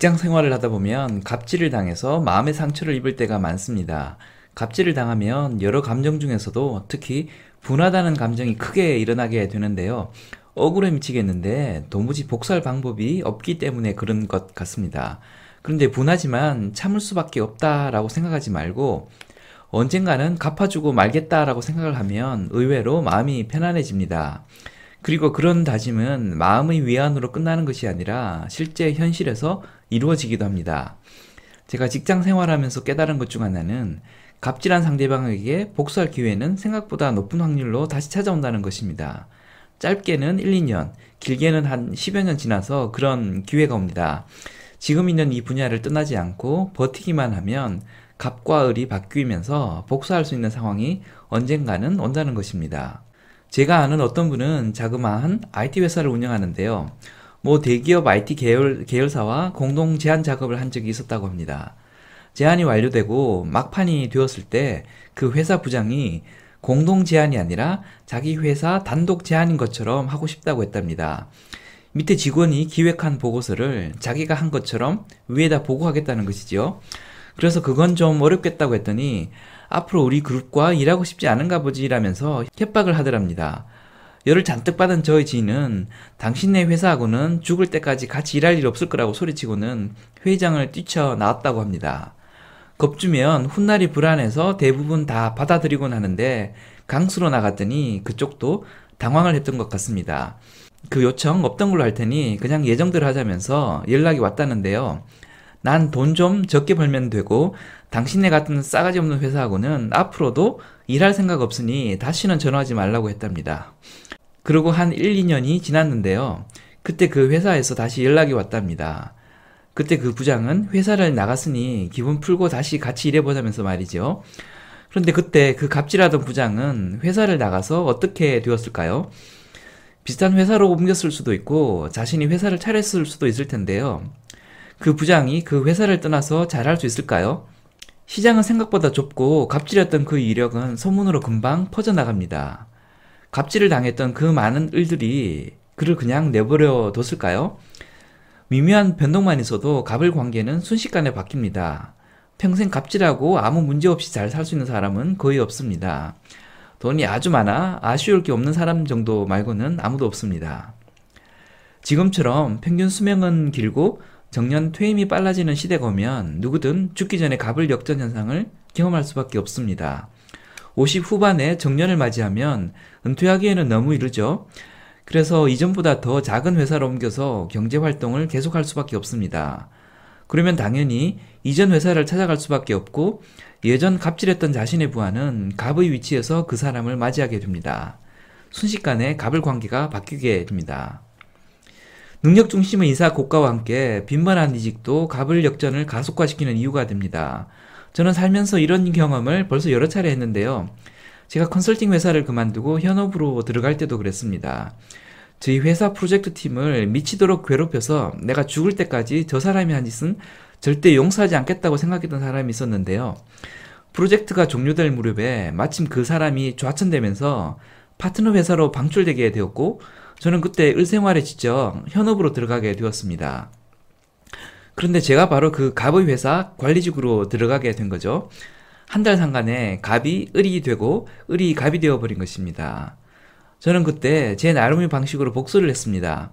직장 생활을 하다 보면 갑질을 당해서 마음의 상처를 입을 때가 많습니다. 갑질을 당하면 여러 감정 중에서도 특히 분하다는 감정이 크게 일어나게 되는데요. 억울해 미치겠는데 도무지 복수할 방법이 없기 때문에 그런 것 같습니다. 그런데 분하지만 참을 수밖에 없다라고 생각하지 말고 언젠가는 갚아주고 말겠다라고 생각을 하면 의외로 마음이 편안해집니다. 그리고 그런 다짐은 마음의 위안으로 끝나는 것이 아니라 실제 현실에서 이루어지기도 합니다. 제가 직장 생활하면서 깨달은 것 중 하나는 갑질한 상대방에게 복수할 기회는 생각보다 높은 확률로 다시 찾아온다는 것입니다. 짧게는 1, 2년, 길게는 한 10여 년 지나서 그런 기회가 옵니다. 지금 있는 이 분야를 떠나지 않고 버티기만 하면 갑과 을이 바뀌면서 복수할 수 있는 상황이 언젠가는 온다는 것입니다. 제가 아는 어떤 분은 자그마한 IT 회사를 운영하는데요. 뭐 대기업 IT 계열, 계열사와 공동 제안 작업을 한 적이 있었다고 합니다. 제안이 완료되고 막판이 되었을 때 그 회사 부장이 공동 제안이 아니라 자기 회사 단독 제안인 것처럼 하고 싶다고 했답니다. 밑에 직원이 기획한 보고서를 자기가 한 것처럼 위에다 보고하겠다는 것이지요. 그래서 그건 좀 어렵겠다고 했더니 앞으로 우리 그룹과 일하고 싶지 않은가 보지라면서 협박을 하더랍니다. 열을 잔뜩 받은 저희 지인은 당신네 회사하고는 죽을 때까지 같이 일할 일 없을 거라고 소리치고는 회장을 뛰쳐 나왔다고 합니다. 겁주면 훗날이 불안해서 대부분 다 받아들이곤 하는데 강수로 나갔더니 그쪽도 당황을 했던 것 같습니다. 그 요청 없던 걸로 할 테니 그냥 예정대로 하자면서 연락이 왔다는데요. 난 돈 좀 적게 벌면 되고 당신네 같은 싸가지 없는 회사하고는 앞으로도 일할 생각 없으니 다시는 전화하지 말라고 했답니다. 그리고 한 1, 2년이 지났는데요. 그때 그 회사에서 다시 연락이 왔답니다. 그때 그 부장은 회사를 나갔으니 기분 풀고 다시 같이 일해보자면서 말이죠. 그런데 그때 그 갑질하던 부장은 회사를 나가서 어떻게 되었을까요? 비슷한 회사로 옮겼을 수도 있고 자신이 회사를 차렸을 수도 있을 텐데요. 그 부장이 그 회사를 떠나서 잘할 수 있을까요? 시장은 생각보다 좁고 갑질했던 그 이력은 소문으로 금방 퍼져나갑니다. 갑질을 당했던 그 많은 일들이 그를 그냥 내버려 뒀을까요? 미묘한 변동만 있어도 갑을 관계는 순식간에 바뀝니다. 평생 갑질하고 아무 문제 없이 잘 살 수 있는 사람은 거의 없습니다. 돈이 아주 많아 아쉬울 게 없는 사람 정도 말고는 아무도 없습니다. 지금처럼 평균 수명은 길고 정년 퇴임이 빨라지는 시대가 오면 누구든 죽기 전에 갑을 역전 현상을 경험할 수밖에 없습니다. 50 후반에 정년을 맞이하면 은퇴하기에는 너무 이르죠. 그래서 이전보다 더 작은 회사로 옮겨서 경제 활동을 계속할 수밖에 없습니다. 그러면 당연히 이전 회사를 찾아갈 수밖에 없고 예전 갑질했던 자신의 부하는 갑의 위치에서 그 사람을 맞이하게 됩니다. 순식간에 갑을 관계가 바뀌게 됩니다. 능력 중심의 이사 고가와 함께 빈번한 이직도 갑을 역전을 가속화시키는 이유가 됩니다. 저는 살면서 이런 경험을 벌써 여러 차례 했는데요. 제가 컨설팅 회사를 그만두고 현업으로 들어갈 때도 그랬습니다. 저희 회사 프로젝트 팀을 미치도록 괴롭혀서 내가 죽을 때까지 저 사람이 한 짓은 절대 용서하지 않겠다고 생각했던 사람이 있었는데요. 프로젝트가 종료될 무렵에 마침 그 사람이 좌천되면서 파트너 회사로 방출되게 되었고 저는 그때 을생활에 지쳐 현업으로 들어가게 되었습니다. 그런데 제가 바로 그 갑의 회사 관리직으로 들어가게 된 거죠. 한 달 상간에 갑이 을이 되고 을이 갑이 되어버린 것입니다. 저는 그때 제 나름의 방식으로 복수를 했습니다.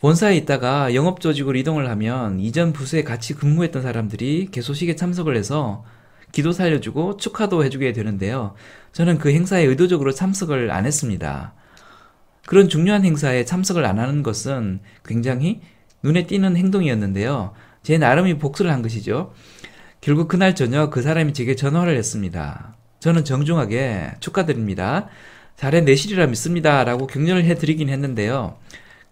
본사에 있다가 영업 조직으로 이동을 하면 이전 부서에 같이 근무했던 사람들이 개소식에 참석을 해서 기도 살려주고 축하도 해주게 되는데요. 저는 그 행사에 의도적으로 참석을 안 했습니다. 그런 중요한 행사에 참석을 안 하는 것은 굉장히 눈에 띄는 행동이었는데요. 제 나름의 복수를 한 것이죠. 결국 그날 저녁 그 사람이 제게 전화를 했습니다. 저는 정중하게 축하드립니다. 잘해 내실이라 믿습니다. 라고 격려를 해드리긴 했는데요.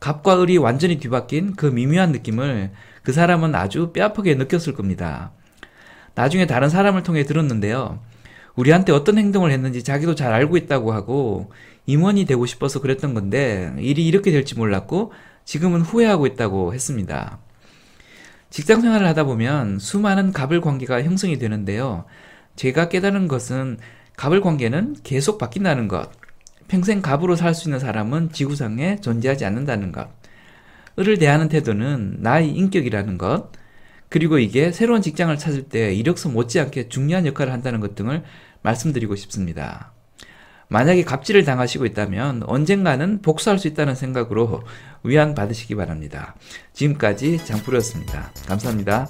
갑과 을이 완전히 뒤바뀐 그 미묘한 느낌을 그 사람은 아주 뼈아프게 느꼈을 겁니다. 나중에 다른 사람을 통해 들었는데요. 우리한테 어떤 행동을 했는지 자기도 잘 알고 있다고 하고 임원이 되고 싶어서 그랬던 건데 일이 이렇게 될지 몰랐고 지금은 후회하고 있다고 했습니다. 직장 생활을 하다 보면 수많은 갑을 관계가 형성이 되는데요. 제가 깨달은 것은 갑을 관계는 계속 바뀐다는 것. 평생 갑으로 살 수 있는 사람은 지구상에 존재하지 않는다는 것. 을을 대하는 태도는 나의 인격이라는 것, 그리고 이게 새로운 직장을 찾을 때 이력서 못지않게 중요한 역할을 한다는 것 등을 말씀드리고 싶습니다. 만약에 갑질을 당하시고 있다면 언젠가는 복수할 수 있다는 생각으로 위안 받으시기 바랍니다. 지금까지 장프로였습니다. 감사합니다.